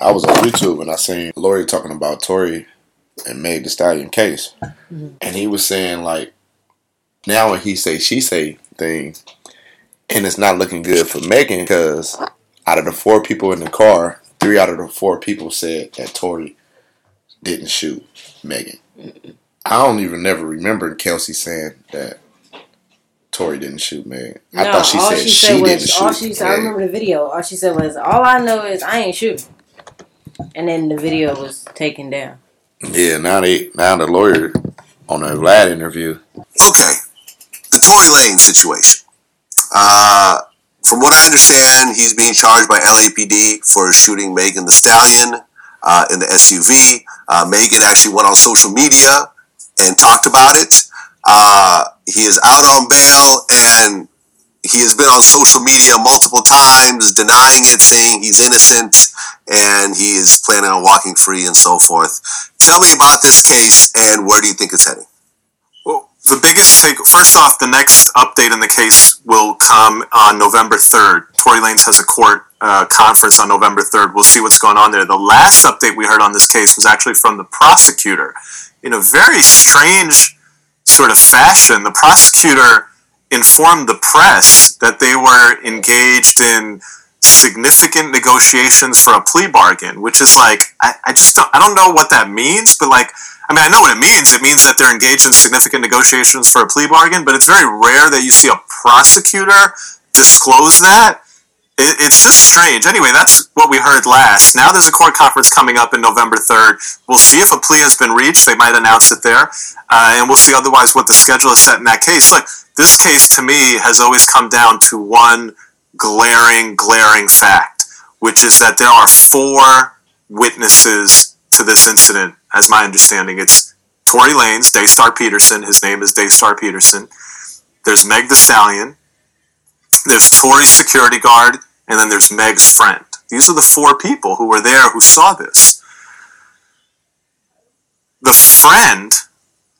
I was on YouTube and I seen lawyer talking about Tory and Meg Thee Stallion case, mm-hmm. and he was saying like, now when he say she say thing, and it's not looking good for Megan because out of the four people in the car, three out of the four people said that Tory didn't shoot Megan. I don't even never remember Kelsey saying that Tory didn't shoot Megan. No, I thought she said she, said she was, didn't all shoot. She, said, I remember the video. All she said was, "All I know is I ain't shooting," and then the video was taken down. Yeah, now they now the lawyer on the Vlad interview. Okay, the Tory Lanez situation. Uh, from what I understand, he's being charged by LAPD for shooting Megan Thee Stallion uh, in the SUV. Uh, Megan actually went on social media and talked about it. Uh, he is out on bail and he has been on social media multiple times denying it, saying he's innocent and he is planning on walking free and so forth. Tell me about this case and where do you think it's heading? Well, the biggest take, first off, the next update in the case will come on November 3rd. Tory Lanez has a court uh, conference on November 3rd. We'll see what's going on there. The last update we heard on this case was actually from the prosecutor. In a very strange sort of fashion, the prosecutor informed the press that they were engaged in significant negotiations for a plea bargain, which is like I, I just don't I don't know what that means, but like I mean I know what it means. It means that they're engaged in significant negotiations for a plea bargain, but it's very rare that you see a prosecutor disclose that. It, it's just strange. Anyway, that's what we heard last. Now there's a court conference coming up in November 3rd. We'll see if a plea has been reached. They might announce it there. Uh, and we'll see otherwise what the schedule is set in that case. Look, this case to me has always come down to one glaring, glaring fact, which is that there are four witnesses to this incident, as my understanding. It's Tory Lanez, Daystar Peterson. His name is Daystar Peterson. There's Meg Thee Stallion. There's Tory's security guard, and then there's Meg's friend. These are the four people who were there who saw this. The friend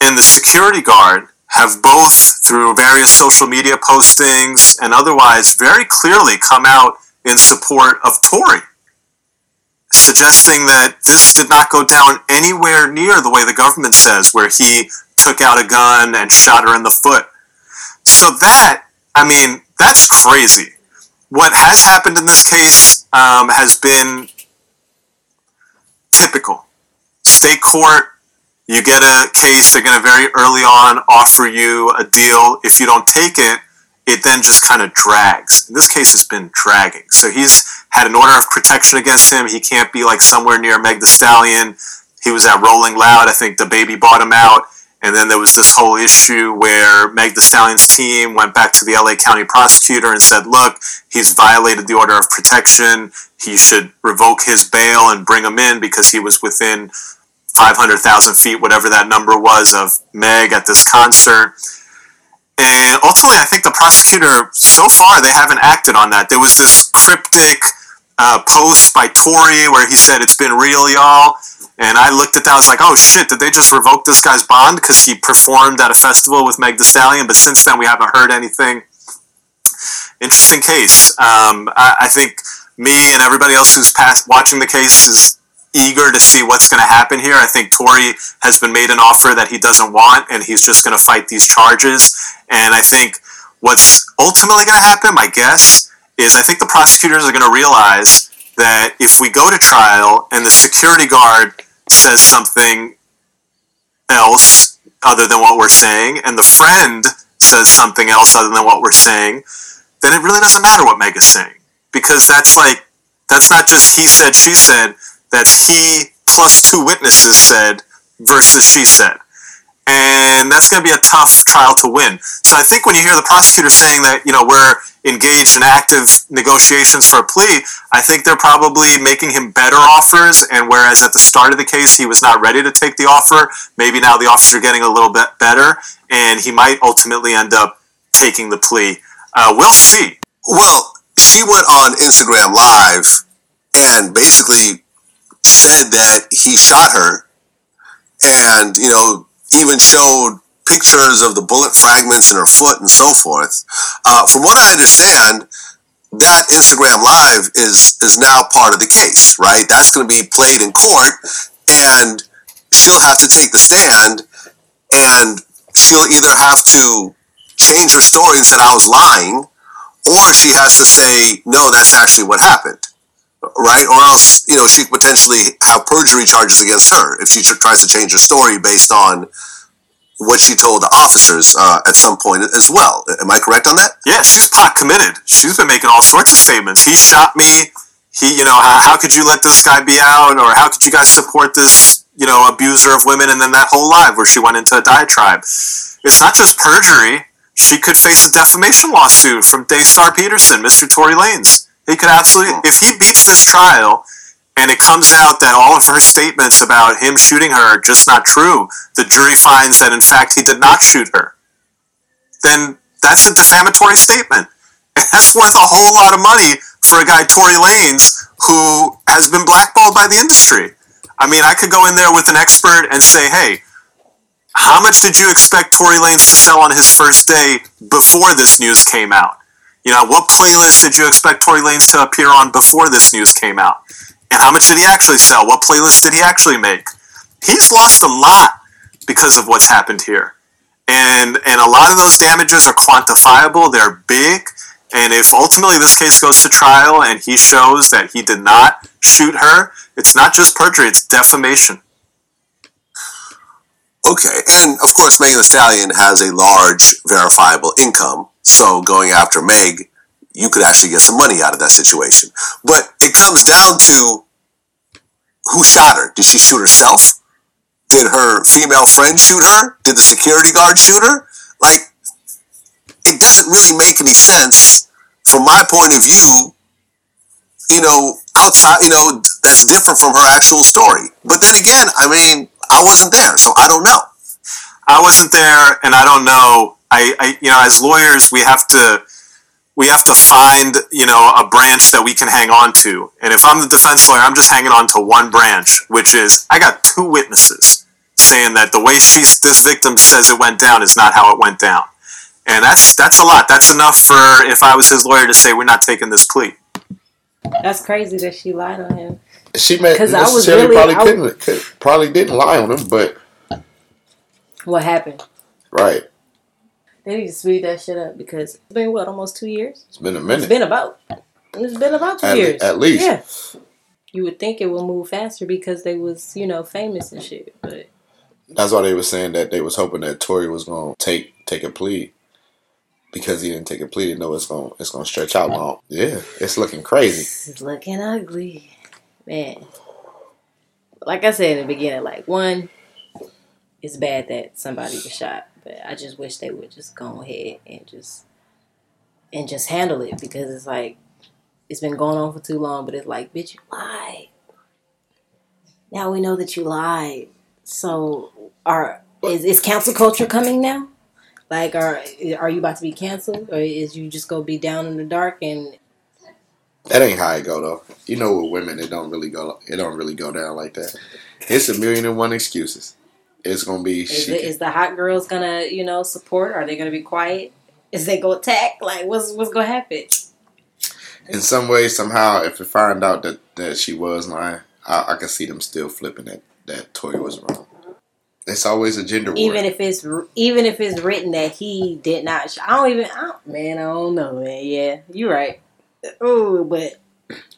and the security guard have both, through various social media postings and otherwise, very clearly come out in support of Tory, suggesting that this did not go down anywhere near the way the government says, where he took out a gun and shot her in the foot. So that, I mean, that's crazy what has happened in this case um, has been typical. State court, you get a case, they're going to very early on offer you a deal. If you don't take it, it then just kind of drags. In This case it's been dragging. So he's had an order of protection against him. He can't be like somewhere near Meg Thee Stallion. He was at Rolling Loud. I think DaBaby bought him out. And then there was this whole issue where Meg Thee Stallion's team went back to the LA County prosecutor and said, look, he's violated the order of protection. He should revoke his bail and bring him in because he was within 500,000 feet, whatever that number was, of Meg at this concert. And ultimately, I think the prosecutor, so far, they haven't acted on that. There was this cryptic uh, post by Tory where he said, It's been real, y'all. And I looked at that, I was like, oh shit, did they just revoke this guy's bond because he performed at a festival with Meg Thee Stallion? But since then, we haven't heard anything. Interesting case. Um, I, I, think me and everybody else who's past watching the case is eager to see what's going to happen here. I think Tory has been made an offer that he doesn't want, and he's just going to fight these charges. And I think what's ultimately going to happen, my guess, is I think the prosecutors are going to realize that if we go to trial and the security guard says something else other than what we're saying, and the friend says something else other than what we're saying, then it really doesn't matter what Meg is saying. Because that's like, that's not just he said, she said, that's he plus two witnesses said versus she said. And that's going to be a tough trial to win. So I think when you hear the prosecutor saying that, you know, we're engaged in active negotiations for a plea, I think they're probably making him better offers. And whereas at the start of the case he was not ready to take the offer, maybe now the offers are getting a little bit better, and he might ultimately end up taking the plea. Uh, we'll see. Well, she went on Instagram Live and basically said that he shot her, and you know even showed pictures of the bullet fragments in her foot and so forth. Uh, from what I understand, that Instagram live is is now part of the case, right? That's going to be played in court, and she'll have to take the stand, and she'll either have to change her story and said I was lying, or she has to say no, that's actually what happened, right? Or else you know she could potentially have perjury charges against her if she tries to change her story based on what she told the officers uh, at some point as well. Am I correct on that? Yeah, she's pot committed. She's been making all sorts of statements. He shot me. He, you know, how, how could you let this guy be out, or how could you guys support this, you know, abuser of women? And then that whole live where she went into a diatribe. It's not just perjury. She could face a defamation lawsuit from Daystar Peterson, Mr. Tory Lanez. He could absolutely, if he beats this trial, and it comes out that all of her statements about him shooting her are just not true, the jury finds that in fact he did not shoot her, then that's a defamatory statement. And that's worth a whole lot of money for a guy, Tory Lanez, who has been blackballed by the industry. I mean, I could go in there with an expert and say, hey, how much did you expect Tory Lanez to sell on his first day before this news came out? You know, what playlist did you expect Tory Lanez to appear on before this news came out? And how much did he actually sell? What playlist did he actually make? He's lost a lot because of what's happened here. And and a lot of those damages are quantifiable, they're big, and if ultimately this case goes to trial and he shows that he did not shoot her, it's not just perjury, it's defamation. Okay, and of course, Megan Thee Stallion has a large verifiable income, so going after Meg, you could actually get some money out of that situation. But it comes down to who shot her. Did she shoot herself? Did her female friend shoot her? Did the security guard shoot her? Like, it doesn't really make any sense from my point of view. You know, outside, you know, that's different from her actual story. But then again, I mean, I wasn't there, so I don't know. I wasn't there, and I don't know. I, I, you know, as lawyers, we have to, we have to find, you know, a branch that we can hang on to. And if I'm the defense lawyer, I'm just hanging on to one branch, which is I got two witnesses saying that the way she's this victim says it went down is not how it went down, and that's that's a lot. That's enough for if I was his lawyer to say we're not taking this plea. That's crazy that she lied on him. She may 'Cause I was necessarily really- probably I- couldn't, could, probably didn't lie on him, but What happened? right, They need to speed that shit up because it's been what almost two years. it's been a It's minute. been about. It's been about two At le- years. at least. Yeah. You would think it would move faster because they was you know famous and shit, but That's why they were saying that they was hoping that Tory was gonna take take a plea because he didn't take a plea. They know it's gonna it's gonna stretch out long. Yeah, it's looking crazy. it's looking ugly, man. Like I said in the beginning, like one, it's bad that somebody was shot, but I just wish they would just go ahead and just and just handle it because it's like it's been going on for too long. But it's like, bitch, you lied. Now we know that you lied. So, are is is cancel culture coming now? Like, are are you about to be canceled, or is you just gonna be down in the dark and That ain't how it go though. You know, with women, it don't really go. It don't really go down like that. It's a million and one excuses. It's gonna be. Is, she the, the hot girls gonna, you know, support? Are they gonna be quiet? Is they gonna attack? Like, what's what's gonna happen? in some way, somehow, if they find out that, that she was lying, I, I can see them still flipping that that Tory was wrong. It's always a gender war. Even if it's even if it's written that he did not. sh- I don't even. I don't, man, I don't know, man. Yeah, you're right. Oh, but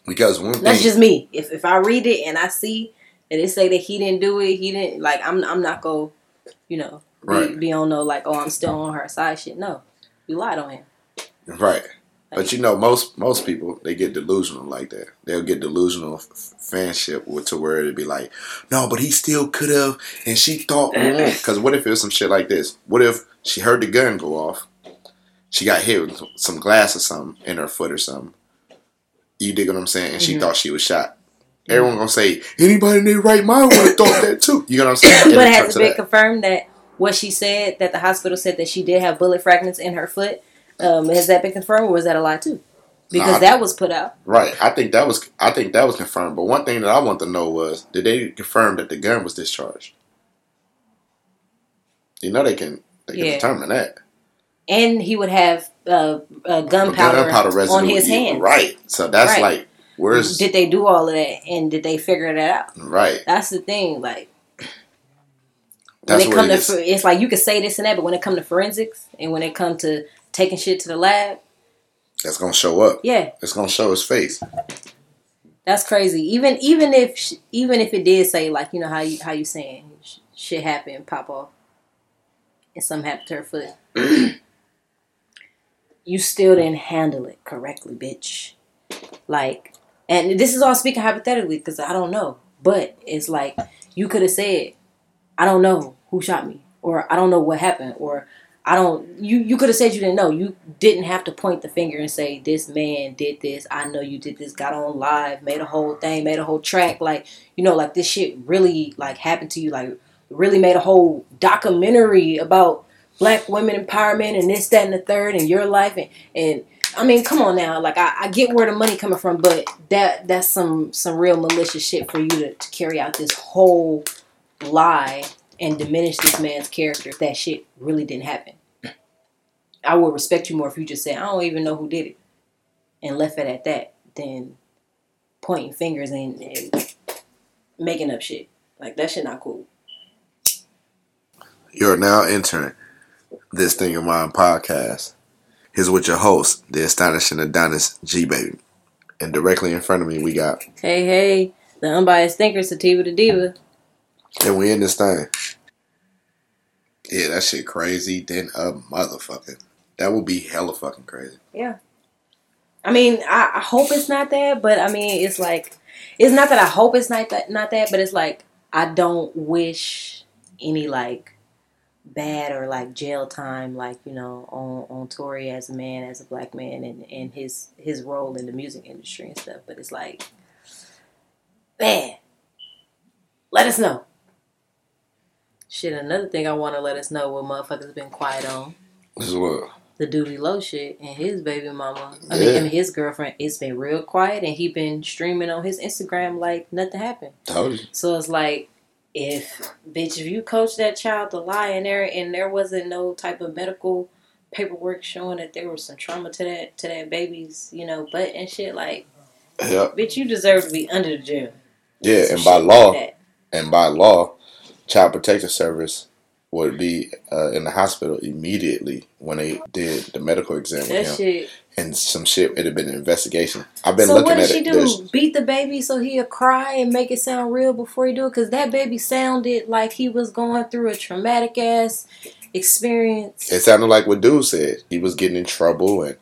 because one that's thing, just me. If if I read it and I see that they say that he didn't do it, he didn't. Like, I'm I'm not gonna, you know, be, Right. be on no like, oh, I'm still on her side. Shit, no, you lied on him. right? But you know, most most people they get delusional like that. They'll get delusional f- fanship with to where it'd be like, no, but he still could have, and she thought. Because what if it was some shit like this? What if she heard the gun go off? She got hit with some glass or something in her foot or something. You dig what I'm saying? And she Mhm. thought she was shot. Everyone gonna say anybody in their right mind would have thought that too. You know what I'm saying? but has it been that. confirmed that what she said that the hospital said that she did have bullet fragments in her foot? Um, has that been confirmed, or was that a lie too? Because Nah, that was put out. Right. I think that was I think that was confirmed. But one thing that I want to know was did they confirm that the gun was discharged? You know they can they can Yeah. determine that. and he would have uh, uh, gunpowder, residue on his hand. Right. So that's Right. like where's Did they do all of that, and did they figure that out? right. That's the thing. Like That's when it where come to, it's like you could say this and that, but when it come to forensics and when it come to taking shit to the lab, That's gonna show up. yeah, It's gonna show his face. that's crazy. Even even if even if it did say like you know how you how you saying shit happened, pop off, and something happened to her foot, you still didn't handle it correctly, bitch. Like, and this is all speaking hypothetically because I don't know, but it's like you could have said, I don't know who shot me, or I don't know what happened, or I don't. You you could have said you didn't know. You didn't have to point the finger and say this man did this. I know you did this. Got on live, made a whole thing, made a whole track. Like you know, like this shit really like happened to you. Like really made a whole documentary about black women empowerment and this, that, and the third, and your life. And and I mean, come on now. Like I, I get where the money coming from, but that that's some some real malicious shit for you to, to carry out this whole lie and diminish this man's character if that shit really didn't happen. I would respect you more if you just said, I don't even know who did it and left it at that than pointing fingers and, and making up shit. Like that shit not cool. You're now entering this thing of mine podcast. Here's with your host, the astonishing Adonis G baby. And directly in front of me we got Hey, hey, the unbiased thinker, Sativa the Diva. and we in this thing. Yeah, that shit crazy than a motherfucker. That would be hella fucking crazy. Yeah. I mean, I, I hope it's not that, but I mean, it's like, it's not that I hope it's not that, not that, but it's like I don't wish any like bad or like jail time, like you know, on on Tory as a man, as a black man, and and his his role in the music industry and stuff. But it's like, man, let us know. Shit, another thing I want to let us know what motherfuckers been quiet on This is what the Doody Low shit and his baby mama. I Yeah. mean, and his girlfriend. It's been real quiet, and he been streaming on his Instagram like nothing happened. you. So it's like, if bitch, if you coach that child to lie in there and there wasn't no type of medical paperwork showing that there was some trauma to that to that baby's you know butt and shit, like bitch, you deserve to be under the jail. Yeah, Some and by law, like and by law, Child Protective Service would be uh, in the hospital immediately when they did the medical exam that with him, shit. And some shit. It had been an investigation. I've been So looking what did she do? There's- Beat the baby so he'll cry and make it sound real before he do it? Because that baby sounded like he was going through a traumatic ass experience. It sounded like what dude said. He was getting in trouble and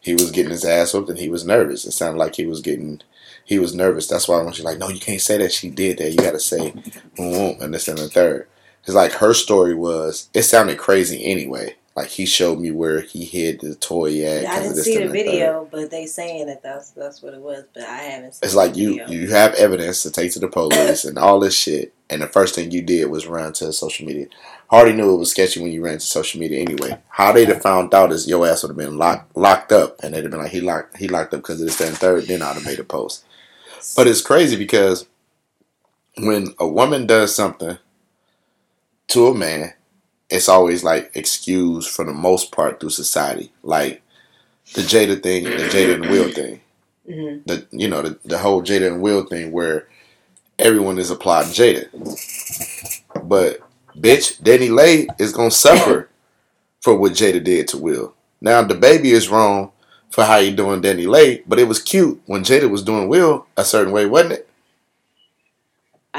he was getting his ass whooped and he was nervous. It sounded like he was getting he was nervous. That's why I when she's like, No, you can't say that she did that. You gotta say boom, boom, and this and the third. It's like her story was it sounded crazy anyway. Like he showed me where he hid the toy at. 'cause I didn't see the and third. video, but they saying that that's that's what it was. But I haven't. Seen It's like you video. you have evidence to take to the police and all this shit, and the first thing you did was run to social media. Hardy knew it was sketchy when you ran to social media anyway. How they'd have found out is your ass would have been locked locked up, and they'd have been like he locked he locked up because of this that, and third. Then I'd have made a post. But it's crazy because when a woman does something to a man, it's always like excused for the most part through society, like the Jada thing, the Jada and Will thing Mhm. the you know the, the whole Jada and Will thing where everyone is applauding Jada, but bitch, DaniLeigh is gonna suffer for what Jada did to Will. Now DaBaby is wrong for how you doing DaniLeigh, but it was cute when Jada was doing Will a certain way, wasn't it?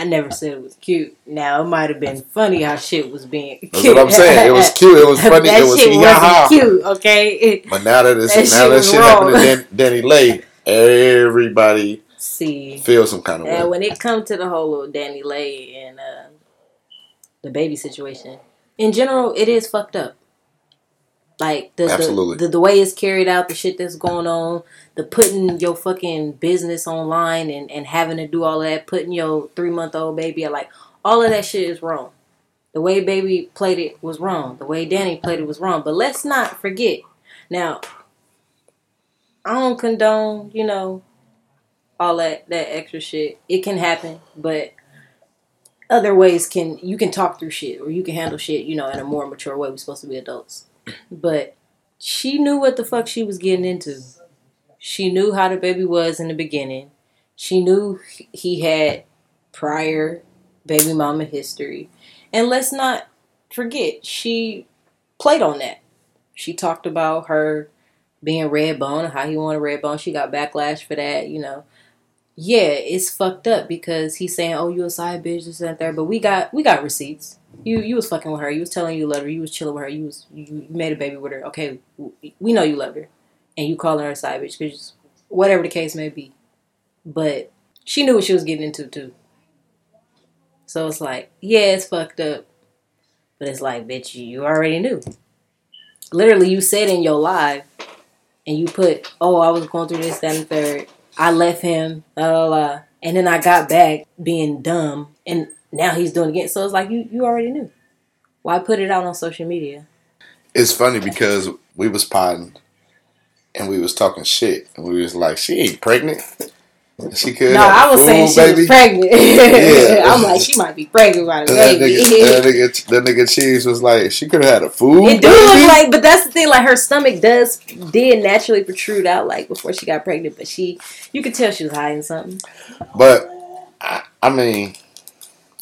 I never said it was cute. Now it might have been funny how shit was being. Cute. That's what I'm saying. It was cute. It was funny. that it was shit wasn't cute. Okay. It- But now that it's, That now shit that shit happened to. Dan, DaniLeigh, everybody see. feels some kind of And way. when it comes to the whole little DaniLeigh and uh, DaBaby situation, in general, it is fucked up. Like the, Absolutely. the the the way it's carried out, the shit that's going on, the putting your fucking business online and, and having to do all of that, putting your three month old baby, like all of that shit is wrong. The way baby played it was wrong. The way Danny played it was wrong. But let's not forget. Now, I don't condone, you know, all that that extra shit. It can happen, but other ways can you can talk through shit or you can handle shit, you know, in a more mature way. We're supposed to be adults. But she knew what the fuck she was getting into. She knew how DaBaby was in the beginning. She knew he had prior baby mama history. And let's not forget, she played on that. She talked about her being red bone, and how he wanted red bone. She got backlash for that, you know. Yeah, it's fucked up because he's saying, "Oh, you a side bitch," this and there. But we got we got receipts. You you was fucking with her. You was telling you loved her. You was chilling with her. You was you made a baby with her. Okay, we know you loved her, and you calling her a side bitch because whatever the case may be. But she knew what she was getting into too. So it's like, yeah, it's fucked up, but it's like, bitch, you already knew. Literally, you said in your live, and you put, oh, I was going through this, that, and third. I left him, blah, blah, blah. And then I got back being dumb, and now he's doing it again. So it's like, you, you already knew. Why put it out on social media? It's funny because we was potting and we was talking shit, and we was like, "She ain't pregnant." She could. No, I was saying she baby. was pregnant. yeah. I'm like, she might be pregnant by the that baby. Nigga, that, nigga, that nigga Cheese was like, she could have had a food. It do look like, but that's the thing. Like her stomach does did naturally protrude out, like before she got pregnant. But she, you could tell she was hiding something. But I, I mean,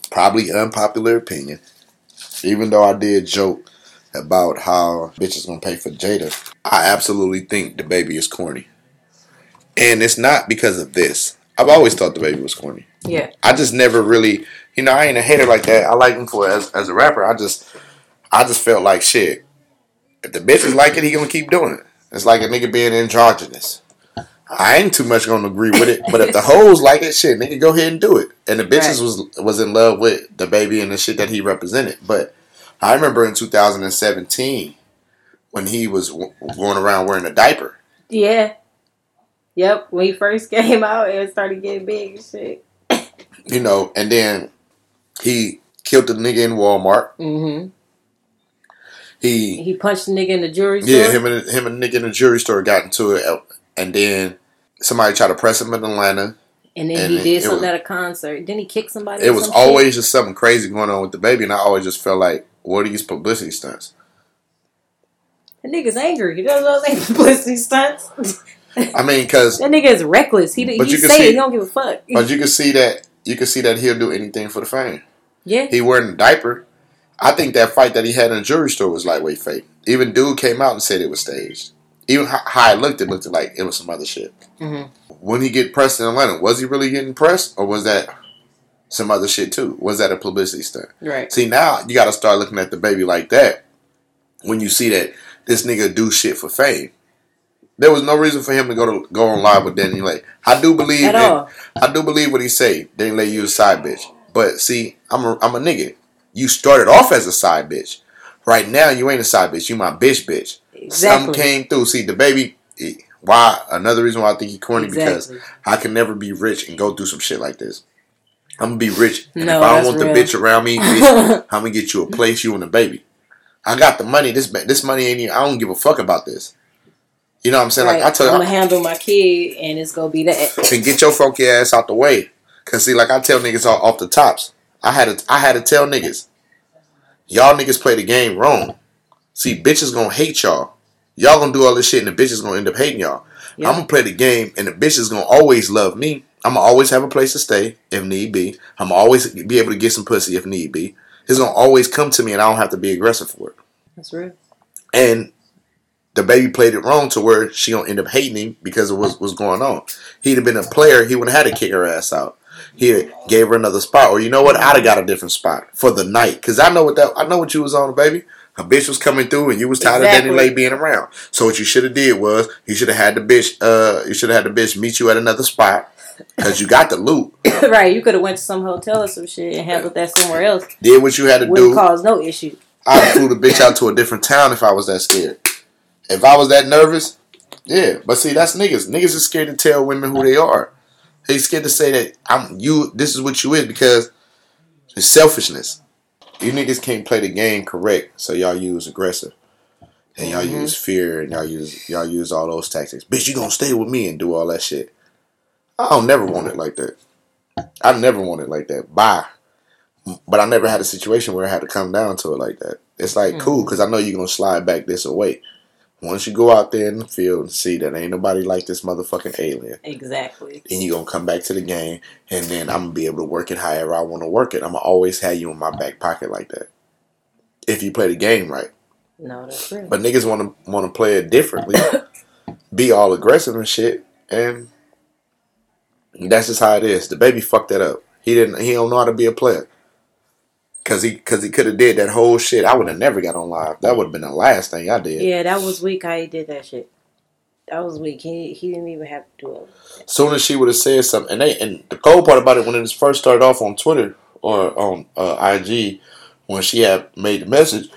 probably unpopular opinion. Even though I did joke about how bitches gonna pay for Jada, I absolutely think DaBaby is corny. And it's not because of this. I've always thought DaBaby was corny. Yeah. I just never really, you know, I ain't a hater like that. I like him for as as a rapper. I just, I just felt like shit. If the bitches like it, he gonna keep doing it. It's like a nigga being androgynous. I ain't too much gonna agree with it, but if the hoes like it, shit, nigga, go ahead and do it. And the bitches right. was was in love with DaBaby and the shit that he represented. But I remember in 2017 when he was going around wearing a diaper. Yeah. Yep, when he first came out, it started getting big and shit. you know, and then he killed the nigga in Walmart. Mm-hmm. He he punched the nigga in the jewelry store. Yeah, him and him and the nigga in the jewelry store got into it, and then somebody tried to press him in Atlanta. And then and he did something was, at a concert. Didn't he kick somebody? It was always just something crazy going on with DaBaby, and I always just felt like, what are these publicity stunts? The nigga's angry. He does those publicity stunts. I mean, because that nigga is reckless. He but he say see, it, he don't give a fuck. But you can see that you can see that he'll do anything for the fame. Yeah, he wearing a diaper. I think that fight that he had in the jewelry store was lightweight fake. Even dude came out and said it was staged. Even how, it looked, it looked like it was some other shit. Mm-hmm. When he get pressed in Atlanta, was he really getting pressed, or was that some other shit too? Was that a publicity stunt? Right. See, now you got to start looking at DaBaby like that. When you see that this nigga do shit for fame, there was no reason for him to go to go on live with DaniLeigh. I do believe At all. I do believe what he say. DaniLeigh, you a side bitch. But see, I'm a I'm a nigga. You started off as a side bitch. Right now, you ain't a side bitch. You my bitch, bitch. Exactly. Something came through. See, DaBaby. Why? Another reason why I think he corny exactly. because I can never be rich and go through some shit like this. I'm gonna be rich. And no, if I don't want real. the bitch around me, bitch, I'm gonna get you a place, you and a baby. I got the money. This this money ain't even. I don't give a fuck about this. You know what I'm saying? Right. Like I tell you, I'm gonna handle my kid, and it's gonna be that. And get your funky ass out the way, cause see, like I tell niggas off, off the tops, I had to, I had to tell niggas, y'all niggas play the game wrong. See, bitches gonna hate y'all. Y'all gonna do all this shit, and the bitches gonna end up hating y'all. I'm gonna play the game, and the bitches gonna always love me. I'm gonna always have a place to stay if need be. I'm gonna always be able to get some pussy if need be. It's gonna always come to me, and I don't have to be aggressive for it. That's real. And DaBaby played it wrong to where she gonna end up hating him because of what was going on. He'd have been a player, he would have had to kick her ass out. He gave her another spot, or you know what? I'd have got a different spot for the night because I know what that I know what you was on, baby. A bitch was coming through, and you was tired exactly. of DaniLeigh being around. So what you should have did was you should have had the bitch. Uh, you should have had the bitch meet you at another spot because you got the loot. right, you could have went to some hotel or some shit and handled that somewhere else. Did what you had to Wouldn't do. Cause no issue. I'd flew the bitch out to a different town if I was that scared. If I was that nervous, yeah. But see, that's niggas. Niggas are scared to tell women who they are. They scared to say that I'm you. This is what you is because it's selfishness. You niggas can't play the game correct, so y'all use aggressive, and y'all mm-hmm. use fear, and y'all use y'all use all those tactics. Bitch, you gonna stay with me and do all that shit. I don't never want it like that. I never want it like that. Bye. But I never had a situation where I had to come down to it like that. It's like mm-hmm. cool because I know you're gonna slide back this away. Once you go out there in the field and see that ain't nobody like this motherfucking alien, Exactly. then you're gonna come back to the game, and then I'm gonna be able to work it however I want to work it. I'm gonna always have you in my back pocket like that. If you play the game right, No, that's true. but niggas want to want to play it differently, be all aggressive and shit, and that's just how it is. DaBaby fucked that up. He didn't. He don't know how to be a player. Cause he, cause he could have did that whole shit. I would have never got on live. That would have been the last thing I did. yeah, that was weak how he did that shit. That was weak. He he didn't even have to do it. soon as she would have said something, and they and the cold part about it when it first started off on Twitter or on uh, IG, when she had made the message,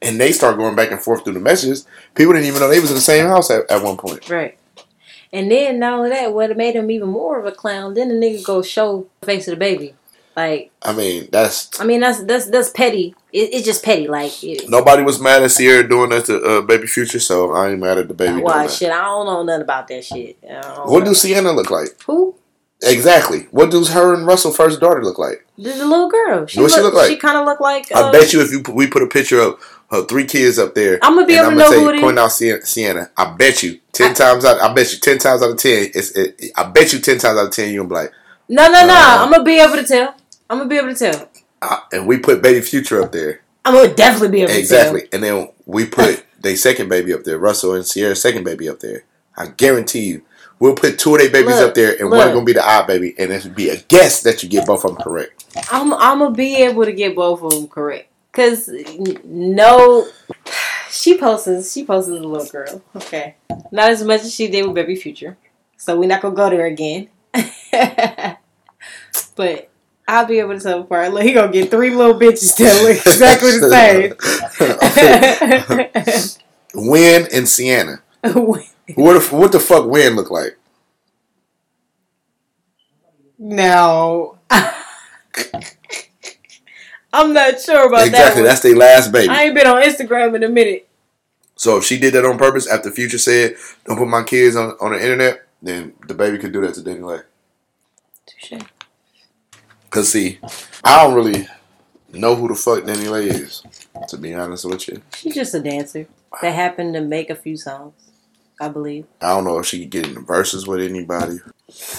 and they start going back and forth through the messages, people didn't even know they was in the same house at, at one point. Right. And then not only that, what made him even more of a clown, then the nigga go show the face of the baby. Like, I mean, that's I mean, that's that's that's petty. It, it's just petty. Like, it, nobody was mad at Ciara doing that to uh, Baby Future, so I ain't mad at DaBaby. why shit? I don't know nothing about that shit. What know. do Sienna look like? who? Exactly. What does her and Russell first daughter look like? The, the little girl. She What she look like? She kind of look like. I uh, bet you if you we put a picture of her three kids up there, I'ma be able to I'ma know tell who it Point is. out Sienna, Sienna. I bet you ten times out. I bet you ten times out of ten. It's. It, I bet you ten times out of ten you gonna be like, No, no, no. Uh, I'm gonna be able to tell. I'm gonna be able to tell. uh, and we put Baby Future up there I'm gonna definitely be able to exactly, and then we put they second baby up there, Russell and Ciara's second baby up there. I guarantee you, we'll put two of their babies Look, up there, and look. one gonna be the odd baby, and it would be a guess that you get both of them correct. I'm I'm gonna be able to get both of them correct. Cause no, she poses. She poses a little girl. Okay, not as much as she did with Baby Future. So we're not gonna go there again. but I'll be able to tell apart. Look, he gonna get three little bitches that look exactly the same. Win and Sienna. What the, what the fuck Win look like? no. I'm not sure about exactly, that. Exactly, that's their last baby. I ain't been on Instagram in a minute. So if she did that on purpose after Future said, "Don't put my kids on on the internet," then DaBaby could do that to DaniLeigh. Touche. Cause see, I don't really know who the fuck DaniLeigh is. To be honest with you, She's just a dancer that happened to make a few songs, I believe. I don't know if she could get in the verses with anybody.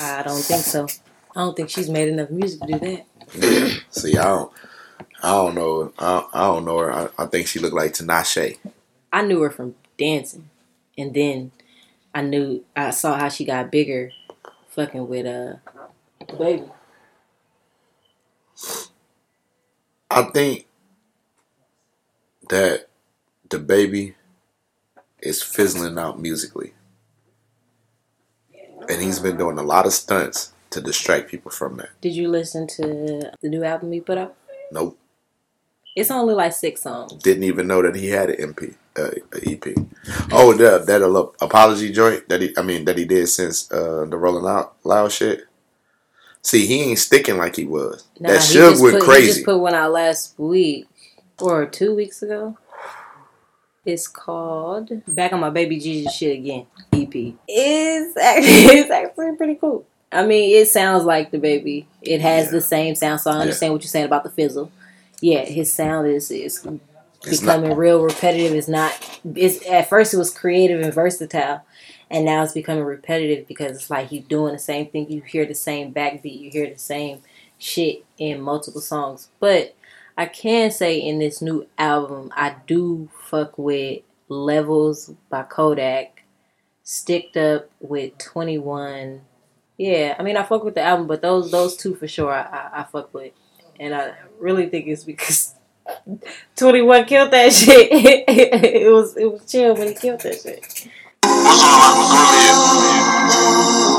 I don't think so. I don't think she's made enough music to do that. see, I don't, I don't know, I, don't- I don't know her. I, I think she looked like Tinashe. I knew her from dancing, and then I knew I saw how she got bigger, fucking with uh, baby. I think that DaBaby is fizzling out musically. And he's been doing a lot of stunts to distract people from that. Did you listen to the new album he put out? Nope. It's only like six songs. Didn't even know that he had an MP, uh, EP. Oh, the, that apology joint that he, I mean, that he did since uh, the Rolling Out Loud shit. See, he ain't sticking like he was. Nah, that he Suge went put, He crazy. just put one out last week or two weeks ago. It's called "Back on My Baby Jesus Shit Again" EP. It's actually, it's actually pretty cool. I mean, it sounds like DaBaby. It has Yeah. the same sound, so I understand what you're saying about the fizzle. Yeah, his sound is is It's not- becoming real repetitive. It's not. It's at first it was creative and versatile, and now it's becoming repetitive because it's like you're doing the same thing. You hear the same backbeat. You hear the same shit in multiple songs. But I can say in this new album, I do fuck with Levels by Kodak, Sticked Up with Twenty One. Yeah, I mean I fuck with the album, but those those two for sure I, I, I fuck with, and I really think it's because. 21 killed that shit. it was it was chill when he killed that shit. What's on here? Fuck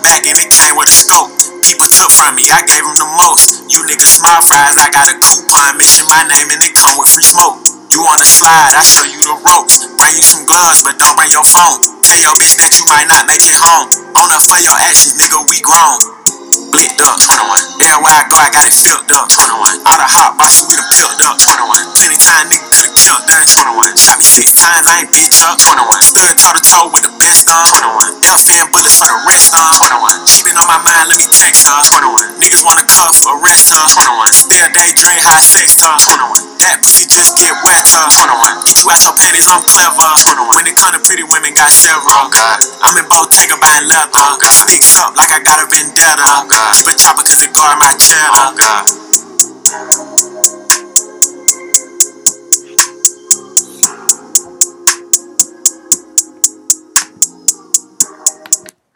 The back and it came with a scope. People took from me, I gave them the most. You niggas small fries, I got a coupon. Mention my name and it come with free smoke. You wanna slide, I show you the ropes. Bring you some gloves, but don't bring your phone. Tell your bitch that you might not make it home. On up for your actions, nigga, we grown. Blicked up, 21. Everywhere I go, I got it filled up, 21. All the hot boxes, we done peeled up, 21. Plenty time, nigga could've killed that, 21. Shot me six times, I ain't bitch up, 21. Stood toe to toe with the best of, 21. FN bullets for the rest of, 21. She been on my mind, let me text her, 21. Niggas wanna cuff, arrest her, 21. Still daydream, high sex her, 21. That pussy just get wet her, 21. Get you out your panties, I'm clever, 21. When it come to pretty women, got several, oh God. I'm in Bottega buying leather, oh God. Sticks up like I got a vendetta, oh God. Keep a chopper cause it guard my cheddar, oh God.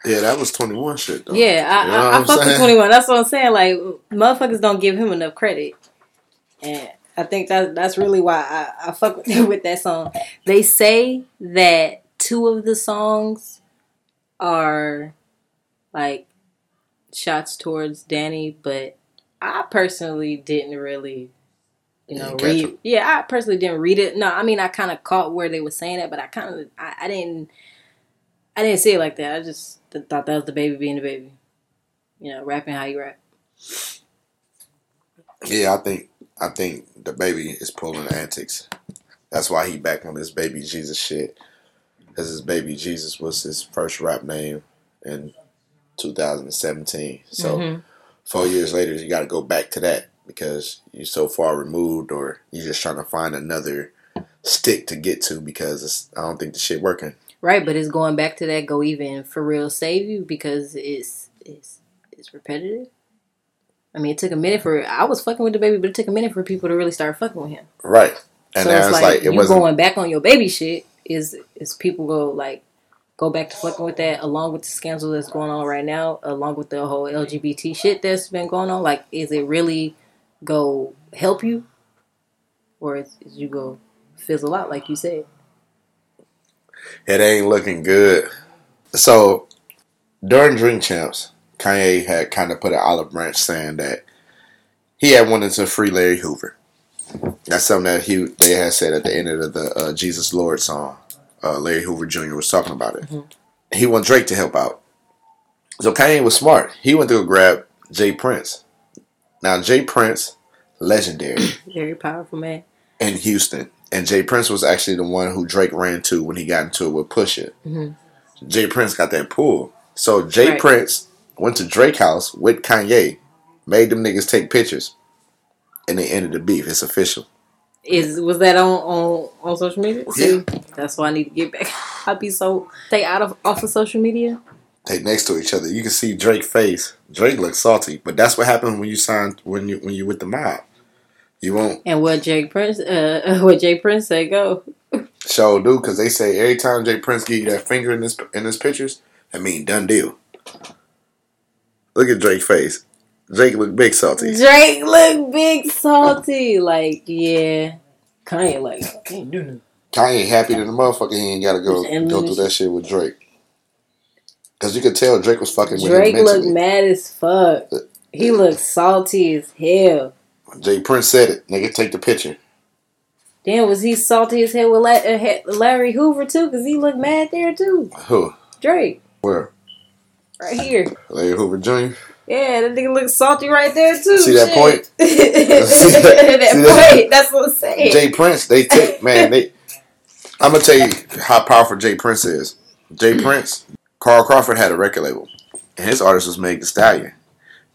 Yeah, that was 21 shit, though. Yeah, I, You know I, what I I'm fuck with 21. That's what I'm saying. Like, motherfuckers don't give him enough credit. And I think that that's really why I, I fuck with, with that song. They say that two of the songs are like shots towards Danny, but I personally didn't really, you know, read. Yeah, I personally didn't read it. No, I mean, I kind of caught where they were saying it, but I kind of, I, I didn't, I didn't see it like that. I just th- thought that was DaBaby being DaBaby. You know, rapping how you rap. Yeah, I think I think DaBaby is pulling antics. That's why he back on this baby Jesus shit. Because his baby Jesus was his first rap name in 2017. So Mhm. four years later, you got to go back to that because you're so far removed, or you're just trying to find another stick to get to because it's, I don't think the shit working. Right, but it's going back to that go even for real save you because it's it's it's repetitive. I mean, it took a minute for I was fucking with DaBaby, but it took a minute for people to really start fucking with him. Right. And so it's like, like, it you wasn't. going back on your baby shit is is people go like go back to fucking with that along with the scandal that's going on right now, along with the whole LGBT shit that's been going on. Like, is it really go help you, or is, is you go fizzle out like you said? it ain't looking good. So during Drink Champs, Kanye had kind of put an olive branch saying that he had wanted to free Larry Hoover. That's something that he they had said at the end of the uh, Jesus Lord song. Uh, Larry Hoover Jr. was talking about it. He wanted Drake to help out. So Kanye was smart. He went to go grab J. Prince. Now J. Prince, legendary Very powerful man. in Houston, and J. Prince was actually the one who Drake ran to when he got into it with Pusha. Mhm. J. Prince got that pull, so Jay Right. Prince went to Drake house with Kanye, made them niggas take pictures, and they ended the beef. It's official. Is was that on on, on social media? Yeah. that's why I need to get back. I'd be so stay out of off of social media. They next to each other. You can see Drake's face. Drake looks salty, but that's what happens when you sign when you when you with the mob. You won't And what J. Prince, uh, what J. Prince say go. show do because they say every time J. Prince give you that finger in this in his pictures, that mean done deal. Look at Drake's face. Drake look big salty. Drake look big salty, like yeah. Kanye like I can't do nothing. Kanye happy than the motherfucker. He ain't got to go go through that shit with Drake. Cause you could tell Drake was fucking with Drake him look mad as fuck. He looks salty as hell. J. Prince said it. Nigga, take the picture. Damn, was he salty as hell with La- uh, he- Larry Hoover too? Cause he looked mad there too. Who? Drake, Where? Right here. Larry Hoover Jr. Yeah, that nigga looks salty right there too. See that Shit. point? See that? See that? point. That's what I'm saying. J. Prince, they take man. They, I'm gonna tell you how powerful J. Prince is. Jay mm. Prince, Carl Crawford had a record label, and his artist was Meg Thee Stallion.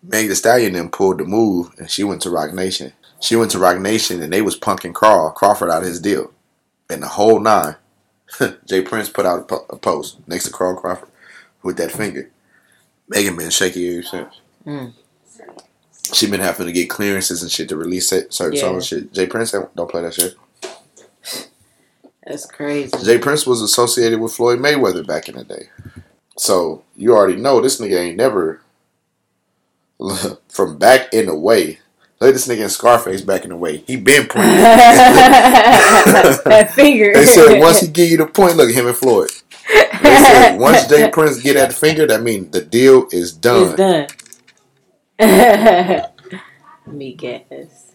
Meg Thee Stallion then pulled the move, and she went to Roc Nation. She went to Roc Nation, and they was punking Carl Crawford out of his deal, and the whole nine. J. Prince put out a, po- a post next to Carl Crawford with that finger. Megan been shaky ever since. Mm. She been having to get clearances and shit to release it, certain Yeah. songs shit. J. Prince don't don't play that shit. That's crazy. J. Prince was associated with Floyd Mayweather back in the day. So you already know this nigga ain't never from back in the way. Look at this nigga in Scarface back in the way. He been pointing. that finger. they said once he give you the point, look him and Floyd. They said once Jay Prince get that finger, that means the deal is done. It's done. Me guess.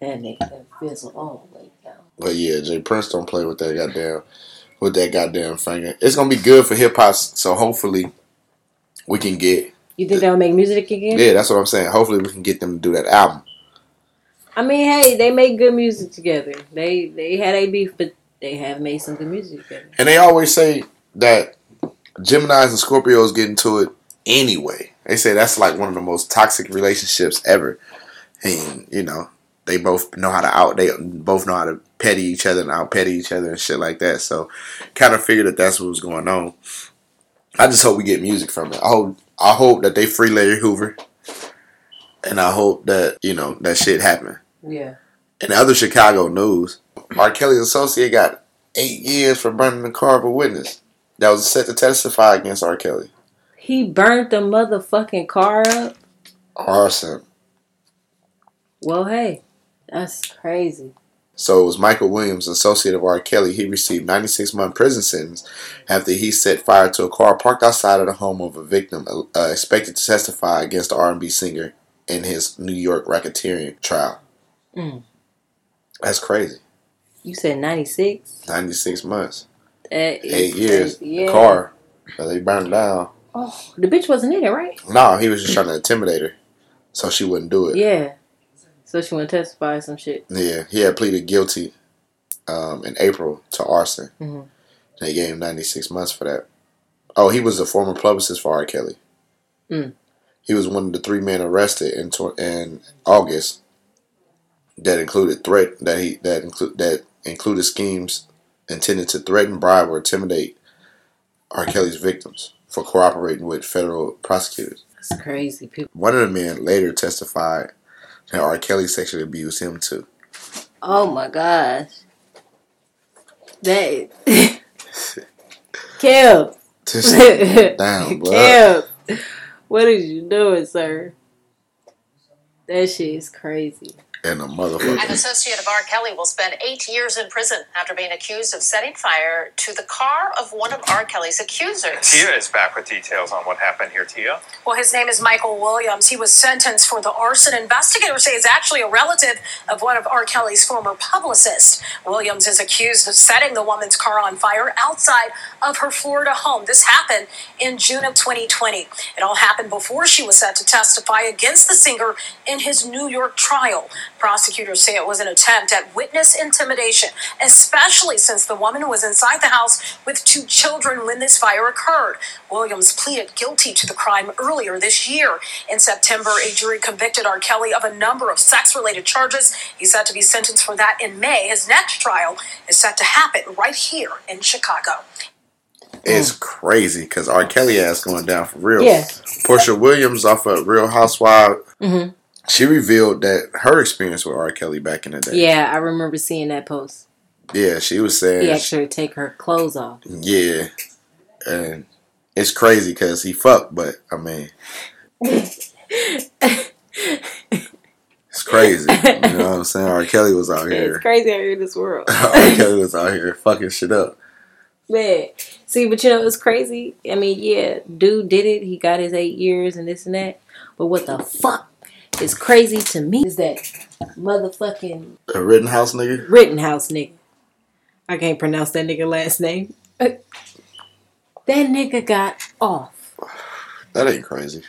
That nigga fizzle all the way down. But yeah, J. Prince don't play with that goddamn with that goddamn finger. It's gonna be good for hip hop. So hopefully we can get You think they'll make music again? yeah. That's what I'm saying. Hopefully we can get them to do that album. I mean, hey, they make good music together. They they had a beef, but they have made some good music together. And they always say that Geminis and Scorpios get into it anyway. They say that's like one of the most toxic relationships ever. And you know, they both know how to out. They both know how to petty each other and out petty each other and shit like that. So, kind of figured that that's what was going on. I just hope we get music from it. I hope I hope that they free Larry Hoover, and I hope that you know that shit happen. Yeah. And other Chicago news, R. Kelly's associate got eight years for burning the car of a witness that was set to testify against R. Kelly. He burnt the motherfucking car up. Arson. Well, hey, that's crazy. So it was Michael Williams, associate of R. Kelly. He received 96 month prison sentence after he set fire to a car parked outside of the home of a victim uh, expected to testify against the R&B singer in his New York racketeering trial. Mm. That's crazy. You said ninety six. 96 months, That is eight years. crazy. Yeah. The car that they burned down. Oh, the bitch wasn't in it, right? No, he was just trying to intimidate her, so she wouldn't do it. Yeah. So she went to testify some shit. Yeah, he had pleaded guilty um, in April to arson. Mhm. They gave him 96 months for that. Oh, he was a former publicist for R. Kelly. Mm. He was one of the three men arrested in tw- in August that included threat that he that include that included schemes intended to threaten, bribe, or intimidate R. Kelly's victims for cooperating with federal prosecutors. It's crazy. People. One of the men later testified that R. Kelly sexually abused him too. Oh my gosh. That. Kev. Just down, blood. Kev. What is you doing, sir? That shit is crazy. And a motherfucker. An associate of R. Kelly will spend eight years in prison after being accused of setting fire to the car of one of R. Kelly's accusers. Tia is back with details on what happened here. Tia. Well, his name is Michael Williams. He was sentenced for the arson. Investigators say is actually a relative of one of R. Kelly's former publicists. Williams is accused of setting the woman's car on fire outside of her Florida home. This happened in June of 2020. It all happened before she was set to testify against the singer in his New York trial. Prosecutors say it was an attempt at witness intimidation, especially since the woman was inside the house with two children when this fire occurred. Williams pleaded guilty to the crime earlier this year. In September, a jury convicted R. Kelly of a number of sex related charges. He's set to be sentenced for that in May. His next trial is set to happen right here in Chicago. It's crazy because R. Kelly ass going down for real. Yeah. Porsha Williams off of Real Housewife. hmm She revealed that her experience with R. Kelly back in the day. Yeah, I remember seeing that post. Yeah, she was saying. He actually take her clothes off. yeah, and it's crazy because he fucked, but I mean, it's crazy. you know what I'm saying? R. Kelly was out here. It's crazy out here in this world. R. Kelly was out here fucking shit up. Man, see, but you know it's crazy. I mean, yeah, dude did it. He got his eight years and this and that. But what the fuck is crazy to me is that motherfucking A Rittenhouse nigga. Rittenhouse nigga. I can't pronounce that nigga last name. Uh, That nigga got off. That ain't crazy.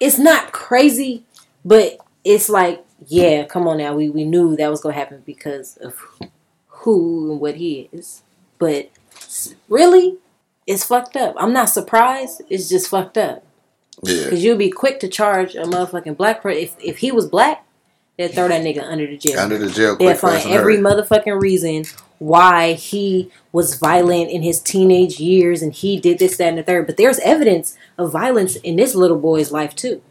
It's not crazy, but it's like, yeah, come on now. We we knew that was gonna happen because of who and what he is. But really, it's fucked up. I'm not surprised. It's just fucked up. Yeah. Because you'd be quick to charge a motherfucking black person. If, if he was black, they'd throw that nigga under the jail. Under the jail They'd find every motherfucking reason why he was violent in his teenage years and he did this, that, and the third. But there's evidence of violence in this little boy's life too.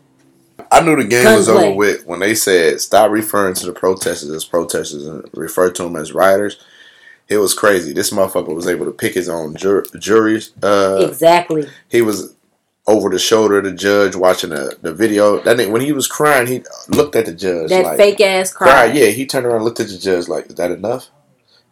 I knew the game Gun was play. over with when they said stop referring to the protesters as protesters and refer to them as rioters. It was crazy. This motherfucker was able to pick his own jur- juries. Uh, exactly. he was over the shoulder of the judge watching the, the video. That nigga, when he was crying, he looked at the judge That like fake ass cry. cry. Yeah, he turned around and looked at the judge like, "Is that enough?"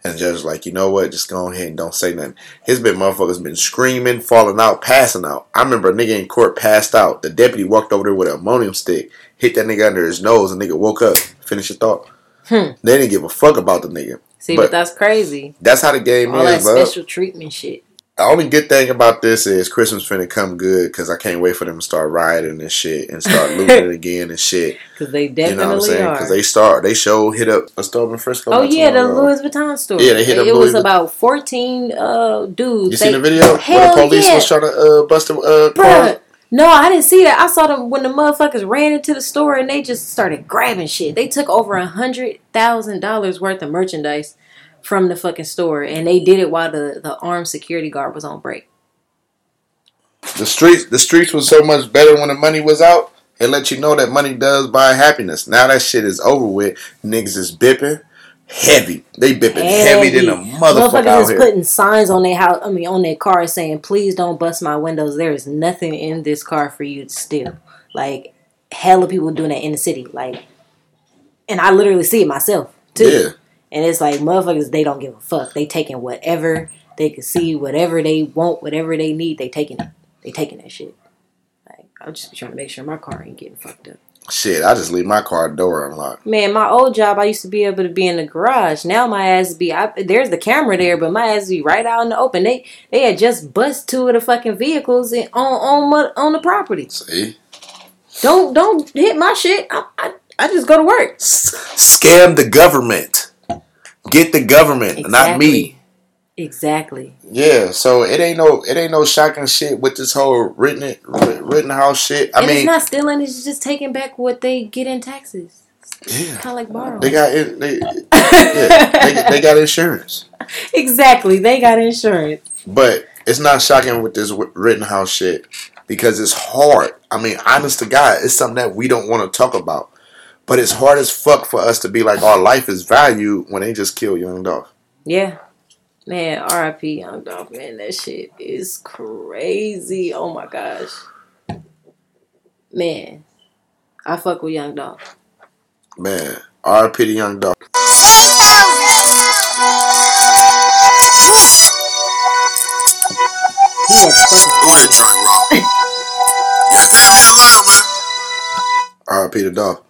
And the judge was like, "You know what? Just go ahead and don't say nothing." His big motherfuckers been screaming, falling out, passing out. I remember a nigga in court passed out. The deputy walked over there with an ammonium stick, hit that nigga under his nose, and nigga woke up. Finish your thought. Hmm. They didn't give a fuck about the nigga. See, but, But- that's crazy. That's how the game All that is, bro. special treatment shit. The only good thing about this is Christmas finna come good because I can't wait for them to start rioting and shit and start looting again and shit. Because they You know what I'm definitely saying? are. Because they start, they show hit up a store in Frisco. Oh yeah, the. Louis Vuitton store. Yeah, they hit up It Louis was Vuitton. about fourteen uh dudes. You They- seen the video where Hell the police yeah. was trying to uh, bust them? uh, car? No, I didn't see that. I saw them when the motherfuckers ran into the store and they just started grabbing shit. They took over a hundred thousand dollars worth of merchandise from the fucking store, and they did it while the the armed security guard was on break. The streets, the streets was so much better when the money was out. It let you know that money does buy happiness. Now that shit is over with. Niggas is bipping heavy. They bipping heavy, than a motherfucker Motherfuckers out is here. putting signs on their house. I mean, on their car saying, "Please don't bust my windows. There is nothing in this car for you to steal." Like hella people doing that in the city. Like, and I literally see it myself too. Yeah. And it's like motherfuckers, they don't give a fuck. They taking whatever they can see, whatever they want, whatever they need. They taking it. They taking that shit. Like I'm just trying to make sure my car ain't getting fucked up. Shit, I just leave my car door unlocked. Man, my old job, I used to be able to be in the garage. Now my ass be, I, there's the camera there, but my ass be right out in the open. They they had just bust two of the fucking vehicles on on on the property. See, Don't don't hit my shit. I I, I just go to work. S- scam the government. Get the government, not me. Exactly. Yeah, so it ain't no it ain't no shocking shit with this whole written Rittenhouse shit. I and mean, it's not stealing. It's just taking back what they get in taxes. yeah, Kind of like borrowing. they got. They, yeah, they, they got insurance, exactly. They got insurance. but it's not shocking with this Rittenhouse shit because it's hard. I mean, honest to God, it's something that we don't want to talk about, but it's hard as fuck for us to be like our life is valued when they just kill Young Dolph. Yeah. Man, R.I.P. Young Dolph, man, that shit is crazy. Oh my gosh. Man, I fuck with Young Dolph. Man, R.P. to Young Dolph. He was fucking Oh, that joint raw. yeah, family alive, man. R.P. to Dolph.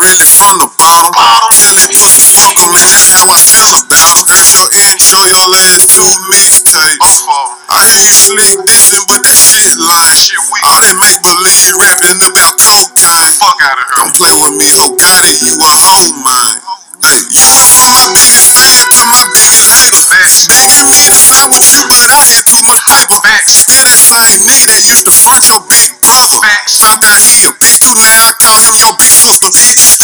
Really from the bottom. Tell that pussy fuck 'em, and that's how I feel about 'em. Heard your intro, your last two mixtapes. I hear you slick dissing, but that shit lie. All that make believe rapping about cocaine. Fuck out of here. Don't play with me, oh got it, you a hoe mine. Hey, you are my biggest fan, but my biggest hater. Give me the side with you, but I had too much paper. Still that same nigga that used to front your big brother. Found out he a piece too, now I tell him your big sister That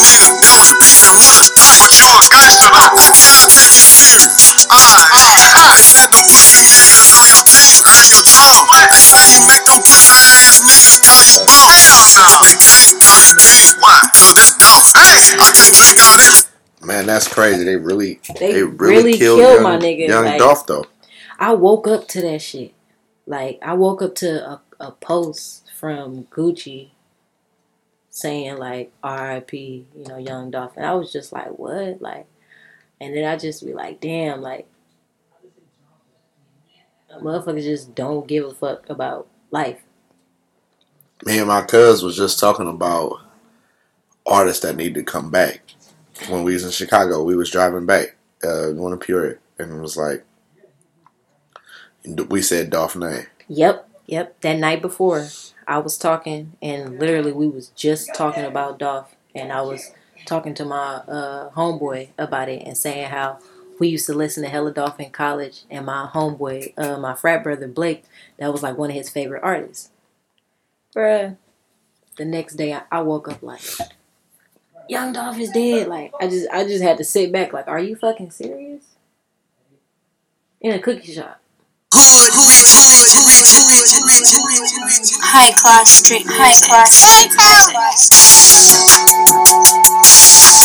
Same nigga, gotcha, bitch, and running things. You a gangster, huh? Man, that's crazy. They really, They they, really really, killed, killed young, my nigga, young like- Dolph though. I woke up to that shit. Like I woke up to a, a post from Gucci saying like R.I.P. You know, Young Dolph, and I was just like, what? Like, and then I just be like, damn, like, motherfuckers just don't give a fuck about life. Me and my cuz was just talking about artists that need to come back. When we was in Chicago, we was driving back, uh, going to Peoria, and it was like, we said Dolph name. Yep, yep. That night before, I was talking, and literally we was just talking about Dolph, and I was talking to my uh, homeboy about it and saying how we used to listen to Hella Dolph in college, and my homeboy, uh, my frat brother Blake, that was like one of his favorite artists. Bruh, the next day I, I woke up like, Young Dolph is dead. Like I just, I just had to sit back. Like, are you fucking serious? In a cookie shop. High class street, high class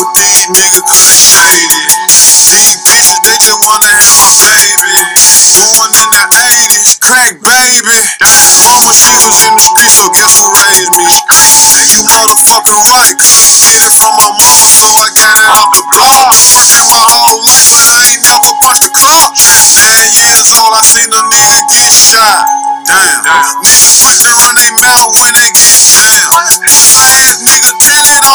niggas cause they shady. These bitches, they just wanna have a baby. Born in the 80s, crack baby. Mama, she was in the streets, so guess who raised me? You motherfucking right, get it from my mama, so I got it off the block. Working my whole life, but I ain't never punched the clock. Nine years old, I seen a nigga get shot. Damn, niggas to run their mouth when they get jammed. I ass nigga on The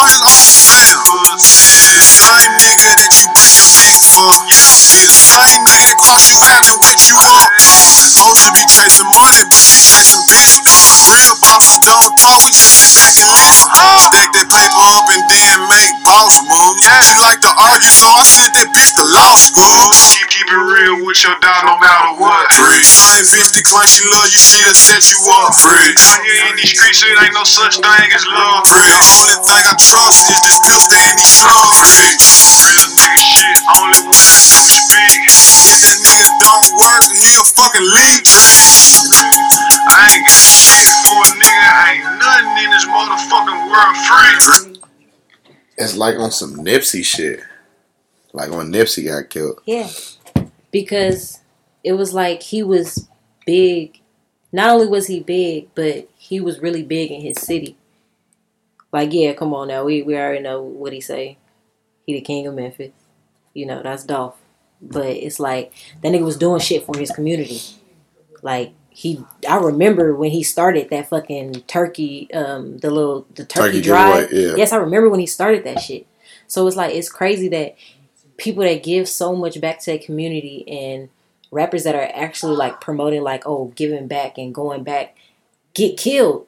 same nigga that you break your neck for. He the same nigga that cross you out and rich you up. Supposed to be chasing money, but you chasing bitches. Real bosses don't talk, we chasing packing lists. Stack that paper up and then make boss moves. She like to argue, so I sent that bitch to law school. Keep, keep it real with your dog no matter what. Free. Same bitch that claim she love you, she'll set you up. Free. Out here in these streets, it ain't no such thing as love. Free. Only thing I trust is this pistol and these slugs. Free. Real nigga shit, only when I do speak. If that nigga don't work, he a fucking leech. I ain't got shit for a nigga. Ain't nothing in this motherfucking world free. It's like on some Nipsey shit. Like when Nipsey got killed. Yeah. Because it was like he was big. Not only was he big, but he was really big in his city. Like, yeah, come on now. We we already know what he say. He the king of Memphis. You know, that's Dolph. But it's like that nigga was doing shit for his community. Like he I remember when he started that fucking turkey um the little the turkey, Turkey drive. yeah. Yes, I remember when he started that shit. So it's like it's crazy that people that give so much back to the community and rappers that are actually like promoting like oh giving back and going back get killed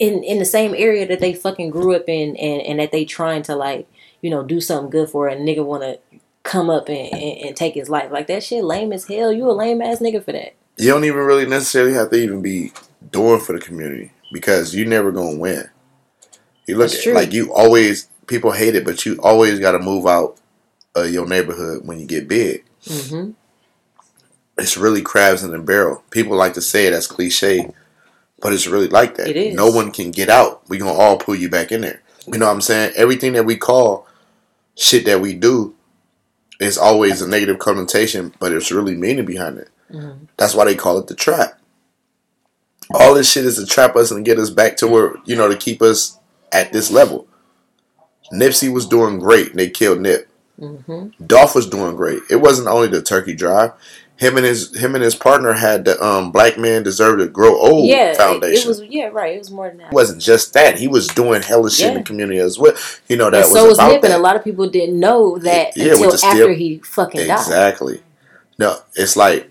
in in the same area that they fucking grew up in and and that they trying to like you know do something good for a nigga want to come up and, and, and take his life like that shit lame as hell you a lame ass nigga for that You don't even really necessarily have to even be doing for the community because you never gonna win. You look at like you always people hate it, but you always got to move out of your neighborhood when you get big. hmm It's really crabs in a barrel. People like to say it as cliche, but it's really like that. It is. No one can get out. We gonna all pull you back in there. You know what I'm saying? Everything that we call shit that we do is always a negative connotation, but it's really meaning behind it. Mhm. That's why they call it the trap. All this shit is to trap us and get us back to where you know to keep us at this level. Nipsey was doing great. They killed Nip. hmm Dolph was doing great. It wasn't only the turkey drive. Him and his him and his partner had the um, Black Man Deserve to Grow Old yeah it, foundation. it was yeah right it was more than that It wasn't just that. He was doing hella shit in the community as well. You know that and was so was Nip, and a lot of people didn't know that Yeah, until after steel- he fucking died. Exactly. No, it's like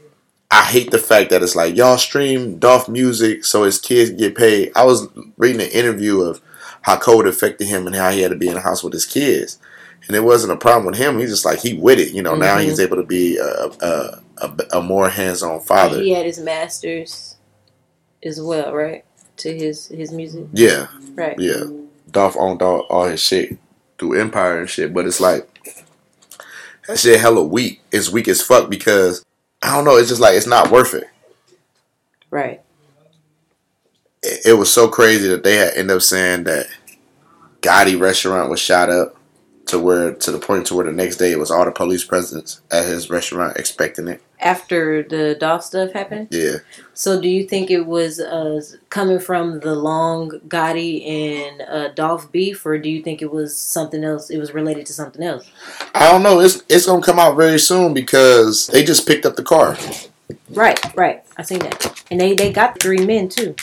I hate the fact that it's like y'all stream Dolph music so his kids get paid. I was reading an interview of how COVID affected him and how he had to be in the house with his kids, and it wasn't a problem with him. He's just like he with it, you know. Now Mhm. he's able to be a a, a, a more hands on father. He had his masters as well, right? To his his music, Yeah, right? yeah. Dolph owned all, all his shit through Empire and shit, but it's like that shit hella weak. It's weak as fuck because I don't know. It's just like it's not worth it. Right. it, it was so crazy that they had ended up saying that Gotti restaurant was shot up to where to the point to where the next day it was all the police presence at his restaurant expecting it. After the Dolph stuff happened, Yeah, so do you think it was uh, coming from the Long Gotti and uh, Dolph beef, or do you think it was something else? It was related to something else. I don't know. It's it's gonna come out very soon because they just picked up the car. Right, right. I seen that, and they they got three men too.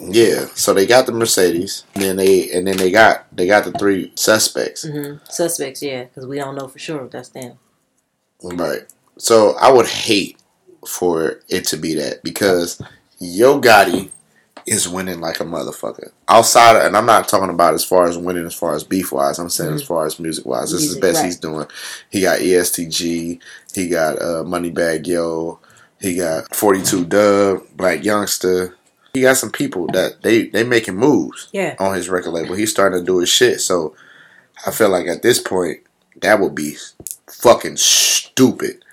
Yeah, so they got the Mercedes, and then they and then they got they got the three suspects. Mm-hmm. Suspects, yeah, because we don't know for sure if that's them. Right. So I would hate for it to be that because Yo Gotti is winning like a motherfucker. Outside of, and I'm not talking about as far as winning as far as beef wise. I'm saying as far as music wise. This is the best right. he's doing. He got ESTG. He got uh, Moneybag Yo. He got 42 Dub, Blac Youngsta. He got some people that they they making moves Yeah, on his record label. He's starting to do his shit. So I feel like at this point, that would be fucking stupid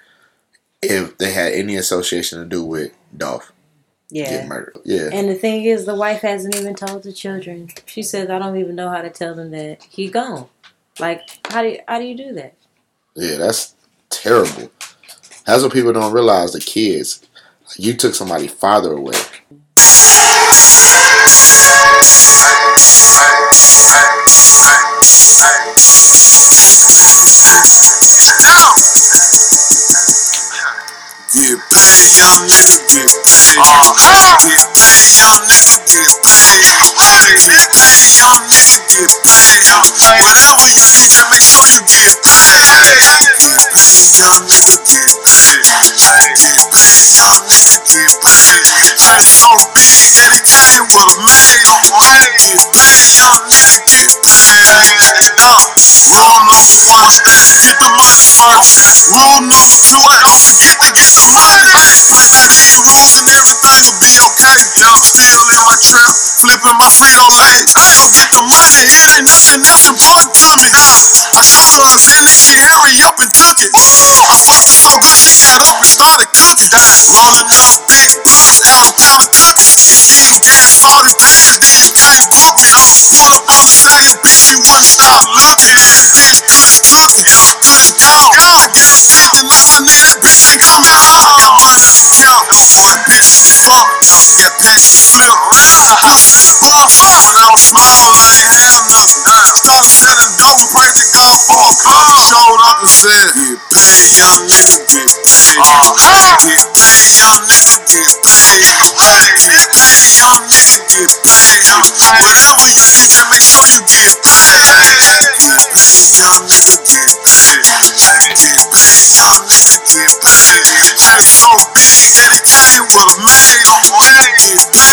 if they had any association to do with Dolph yeah. Get murdered. Yeah. And the thing is, the wife hasn't even told the children. She says, "I don't even know how to tell them that he gone." Like, how do you, how do you do that? Yeah, that's terrible. That's what people don't realize. The kids, you took somebody's father away. Paid, young nigga, get paid. Get paid, young nigga, get paid. Get paid, young nigga, get paid. Whatever you just make sure you get paid. Get paid, Get paid, young nigga, get paid. Honey so big came with a maid. Get paid, young nigga, get paid. Rule number one, get the money first. Rule number two, don't forget to get the money. Once I get the rules and everything will be okay. Still in my trap, flipping my Frito Lay. I go get the money, it ain't nothing else important to me. Chauffeur a Bentley, she hurry up and took it. I fucked her so good, she got up and started cooking. Rolling up big blunts, half a pound of cookies. If you ain't gas 40 pounds, then you can't book me. Pull up on the stallion, bitch, you wouldn't stop looking. This push cooking, good dog. I get the thinking like my nigga, that bitch ain't coming home. Got money to count, but bitch, fuck. Got pants to flip, the pussy spark. When I was small, I ain't have nothing. Started selling dope and praise to God for a buck. Showed up and said, Get paid, young nigga, get paid. Get paid, young nigga, get paid. Get paid, young nigga, get paid. Whatever you do, just make sure you get paid. Get paid, young nigga, get paid. Get paid, young nigga, get paid.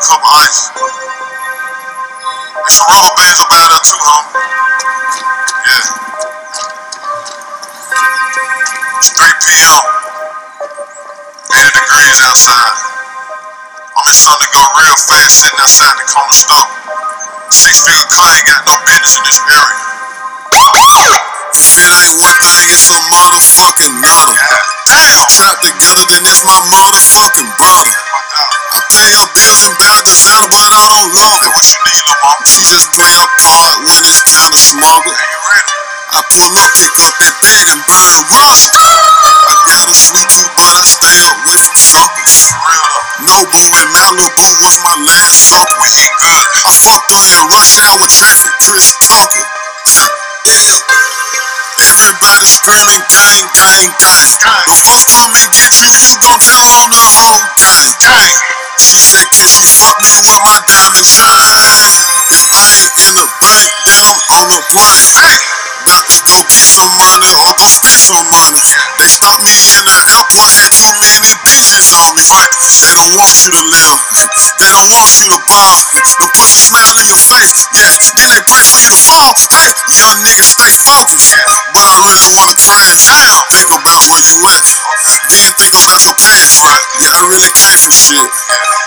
a of ice. And some rubber bands up out too, home. Yeah. It's 3 p.m. 80 degrees outside. I'm in something to go real fast sitting outside the corner store. Six figure ain't got no business in this area. If it ain't one thing, it's some motherfucking nother. Damn! Trapped together, then that's my motherfucking brother. I pay her bills and buy designer, but I don't love her. What you need, little mama? She just play a part when it's time to smuggle. I pull up, pick up that bag and burn rust. I got a sweet tooth, but I stay away from suckers. No boo and Malibu was my last supper. We eat good. I fucked her in rush hour traffic, Chris Tucker. Yeah. Everybody screaming gang, gang, gang. The fuck come and get you, you gon' tell on the whole gang. gang. She said, can you fuck me with my diamond? If I ain't in the bank, then I'm on the plane. To go get some money or go spend some money. They stopped me in the airport, had too many bitches on me. They don't want you to live, they don't want you to ball. The pussy smile in your face, yeah. Then they pray for you to fall. Hey, young niggas stay focused, but I really wanna crash. Down. Think about where you at, then think about your past. Yeah, I really came from shit,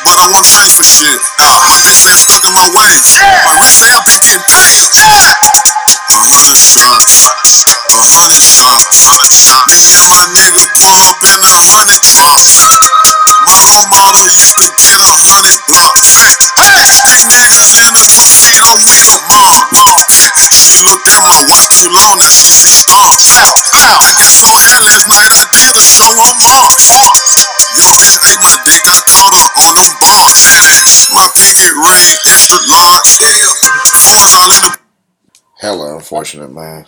but I wanna change for shit. They say I'm stuck in my ways. My wrist say I be getting paid. A hundred shots, a hundred shots. Me and my niggas pull up in a hundred trucks. My whole motto used to get a hundred blocks. Street niggas in the tuxedo with a mom. She looked at my watch too long, now she see stars. I got so high last night, I did a show on Mars. Yo ass ate my dick, I caught her on them bars. My pinky ring extra large. In the Hella unfortunate, man.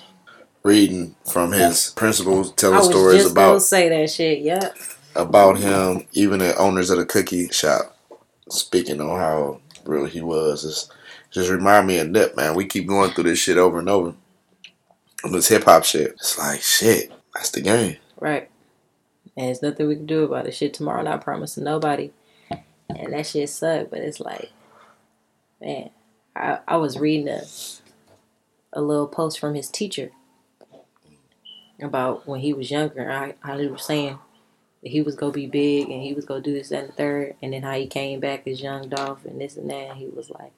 Reading from his principals, telling stories just about say that shit. Yep. about him, even the owners of the cookie shop, speaking on how real he was. It's, just remind me of Nip, man. We keep going through this shit over and over. This hip hop shit. It's like shit. That's the game. Right. And there's nothing we can do about it. Shit tomorrow not promising nobody. And that shit sucked, but it's like man, I, I was reading a a little post from his teacher about when he was younger, I, he was saying that he was gonna be big and he was gonna do this that, and the third, and then how he came back as young Dolph and this and that. And he was like,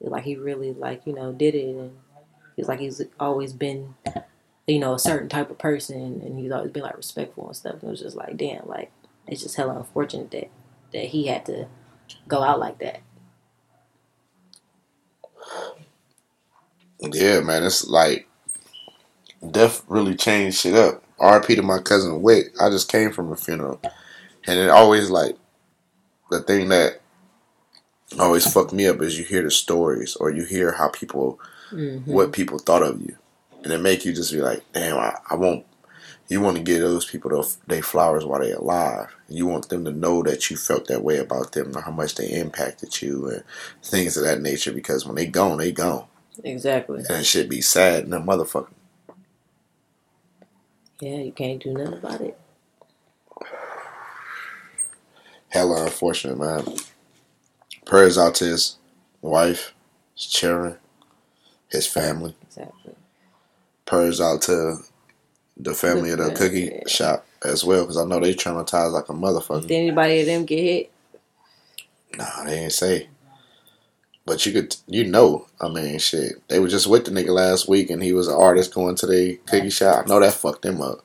like he really like you know did it, and he was like he's always been you know a certain type of person, and he's always been like respectful and stuff. And it was just like damn, like it's just hella unfortunate that that he had to go out like that. Yeah, man. It's like death really changed shit up. R.P. to my cousin Wick. I just came from a funeral, and it always like the thing that always fucked me up is you hear the stories or you hear how people Mm-hmm. what people thought of you, and it make you just be like, damn, I, I won't. You want to give those people their they flowers while they're alive. You want them to know that you felt that way about them, how much they impacted you, and things of that nature. Because when they gone, they gone, Exactly. and should be sad and a motherfucker. Yeah, you can't do nothing about it. Hella unfortunate, man. Prayers out to his wife, his children, his family. Exactly. Prayers out to the family of the Yeah. cookie shop as well, because I know they traumatized like a motherfucker. Did anybody of them get hit? Nah, they ain't say. But you could, you know, I mean, shit. They were just with the nigga last week, and he was an artist going to the cookie shop. I know that fucked him up.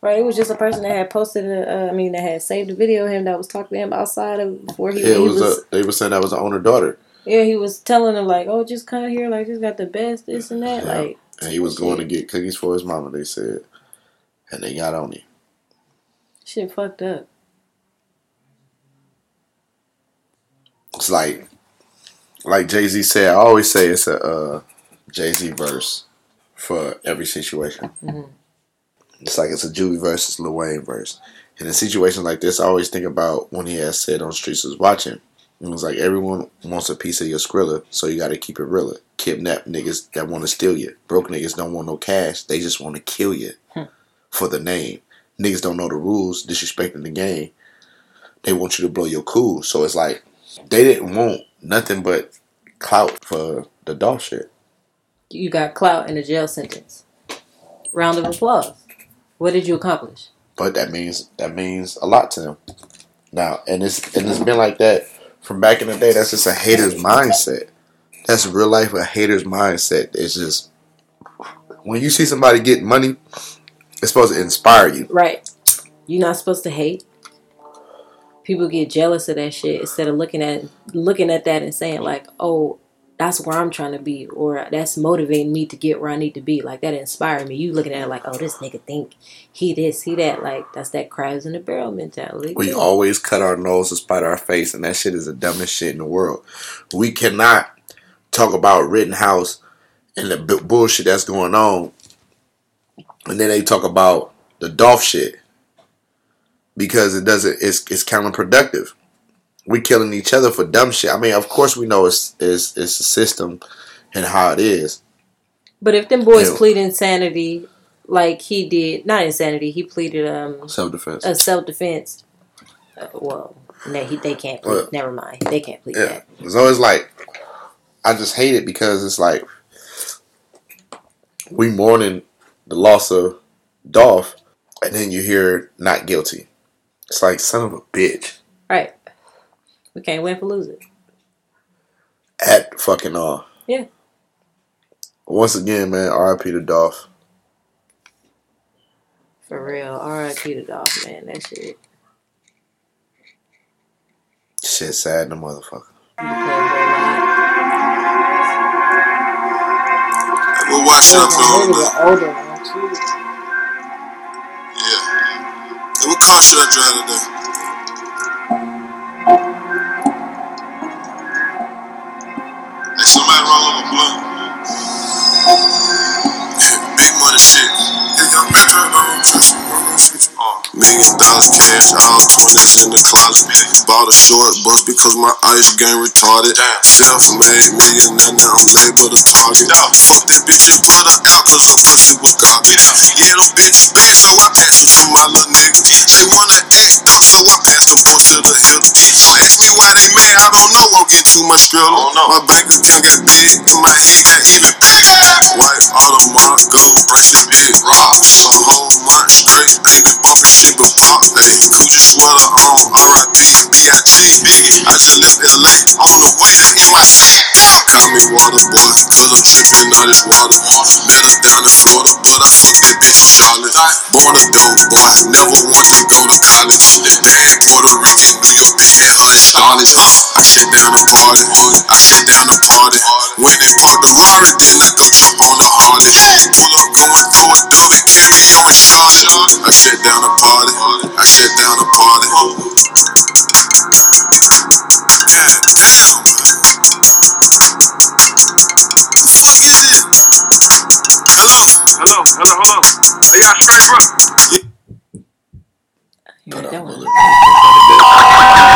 Right, it was just a person that had posted, a, uh, I mean, that had saved a video of him that was talking to him outside of before he, Yeah, it he was. A, they were saying that was the owner daughter, yeah, he was telling him like, oh, just come here, like, just got the best, this and that, Yeah. like, and he was going to get cookies for his mama. They said, and they got on him. shit fucked up. It's like, like Jay Z said. I always say it's a uh, Jay Z verse for every situation. Mhm. It's like it's a Juvie verse, it's Lil Wayne verse. And in situations like this, I always think about when he has said on Streets was watching. It was like everyone wants a piece of your skrilla, so you got to keep it realer. Kidnap niggas that want to steal you. Broke niggas don't want no cash; they just want to kill you for the name. Niggas don't know the rules, disrespecting the game. They want you to blow your cool. So it's like they didn't want nothing but clout for the dog shit. You got clout and a jail sentence. Round of applause. What did you accomplish? but that means that means a lot to them. Now, and it's and it's been like that from back in the day. That's just a hater's mindset. That's real life a hater's mindset. It's just when you see somebody getting money, it's supposed to inspire you. Right. You're not supposed to hate. People get jealous of that shit instead of looking at looking at that and saying like, oh, that's where I'm trying to be, or that's motivating me to get where I need to be. Like that inspired me. You looking at it like, oh, this nigga think he this, he that. Like that's that crabs in the barrel mentality. We always cut our nose to spite our face, and that shit is the dumbest shit in the world. We cannot talk about Rittenhouse and the bu- bullshit that's going on, and then they talk about the Dolph shit because it doesn't. It's it's counterproductive. We killing each other for dumb shit. I mean, of course we know it's it's it's a system and how it is. But if them boys plead insanity, like he did, not insanity, he pleaded um Self defense. a self defense. Uh, well, no, he they can't plead. Well, Never mind, they can't plead Yeah. that. So it's like I just hate it because it's like we mourning the loss of Dolph and then you hear not guilty. It's like son of a bitch. Right. We can't win for losing. At fucking all. Yeah. Once again, man, RIP to Dolph. For real. R.I.P. to Dolph, man. That shit. Shit sad in the motherfucker. You can play a should I drive today? Hey, somebody roll up a blunt. Big money shit. Hey, young man, turn on just Million dollars cash, all 20s in the closet. Bought a short bus because my ice game retarded. Self-made millionaire, now I'm labeled a target. Fuck that bitch and put her out cause her pussy was garbage. Yeah, them bitches bad, so I pass them to my little nigga. They wanna act out, so I pass them boys to the hill. Don't ask me why they mad, I don't know, won't get too much skrill. My bank account got big, and my head got even bigger. White Audemars, gold bracelet, big rock. A whole month straight, ain't been bumping shit but pop. Ayy, Gucci sweater on, R.I.P. B.I.G. I just left L.A. on the way to NYC. Call me water boy, cause I'm dripping all this water. Met her down in Florida, but I fucked that bitch in Charlotte. Born a dope boy, never wanted to go to college. Dad Puerto Rican, New York, they had her in Charlotte. I shut down the party, I shut down the party. When they parked the Rari, then I go jump on the Harley. Pull up going through a double cameo in Charlotte. I shut down the party, I shut down the party. God damn. Fuck is it? Hello. Hello, hello, hello. Are y'all straight, bro? You heard that one.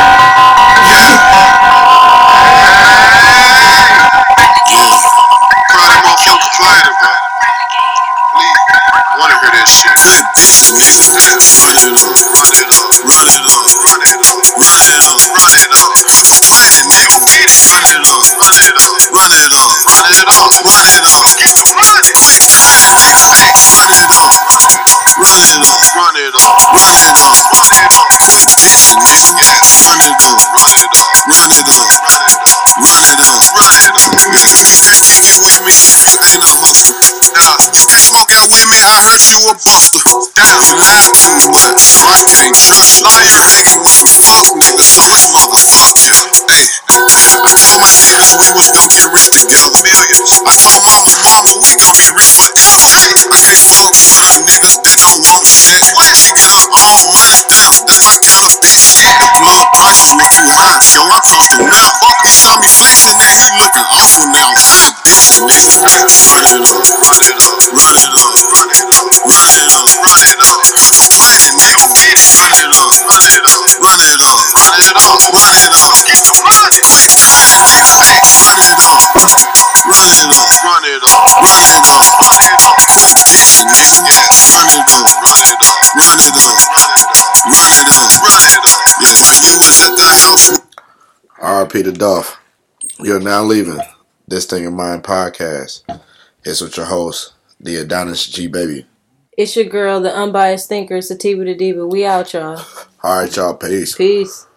With me ain't a hustler. Nah, you can smoke out I heard you a buster. Damn, you lie too much, I can't trust you. You hanging with some fuck niggas, so let's motherfuck you. Hey, I told my niggas we was gonna get rich together. millions. I told mama, mama, we gon' be rich forever. Hey, I can't fuck with certain niggas that don't want shit. She got her own money stamps, that's my shit. The blood you high, show I trust the mouth. He saw me flexing, now he looking awful now. Quit dissing, nigga. Run it up, run it up, run it up, run it up, run it up, run it up. Quit complaining, nigga. Run it up, run it up, run it up, run it up, run it up. Time, nigga. Hey, run it up, run it up, run it up, run it up, run it up. Quit dissing, nigga. Run it up, run it up, run it up, run it up, run it up. Yeah, man, you was at the house. To Dolph. You're now leaving this thing of mine podcast. It's with your host, the Adonis G Baby. It's your girl, the unbiased thinker, Sativa the Diva. We out, y'all. All right, y'all. Peace. Peace.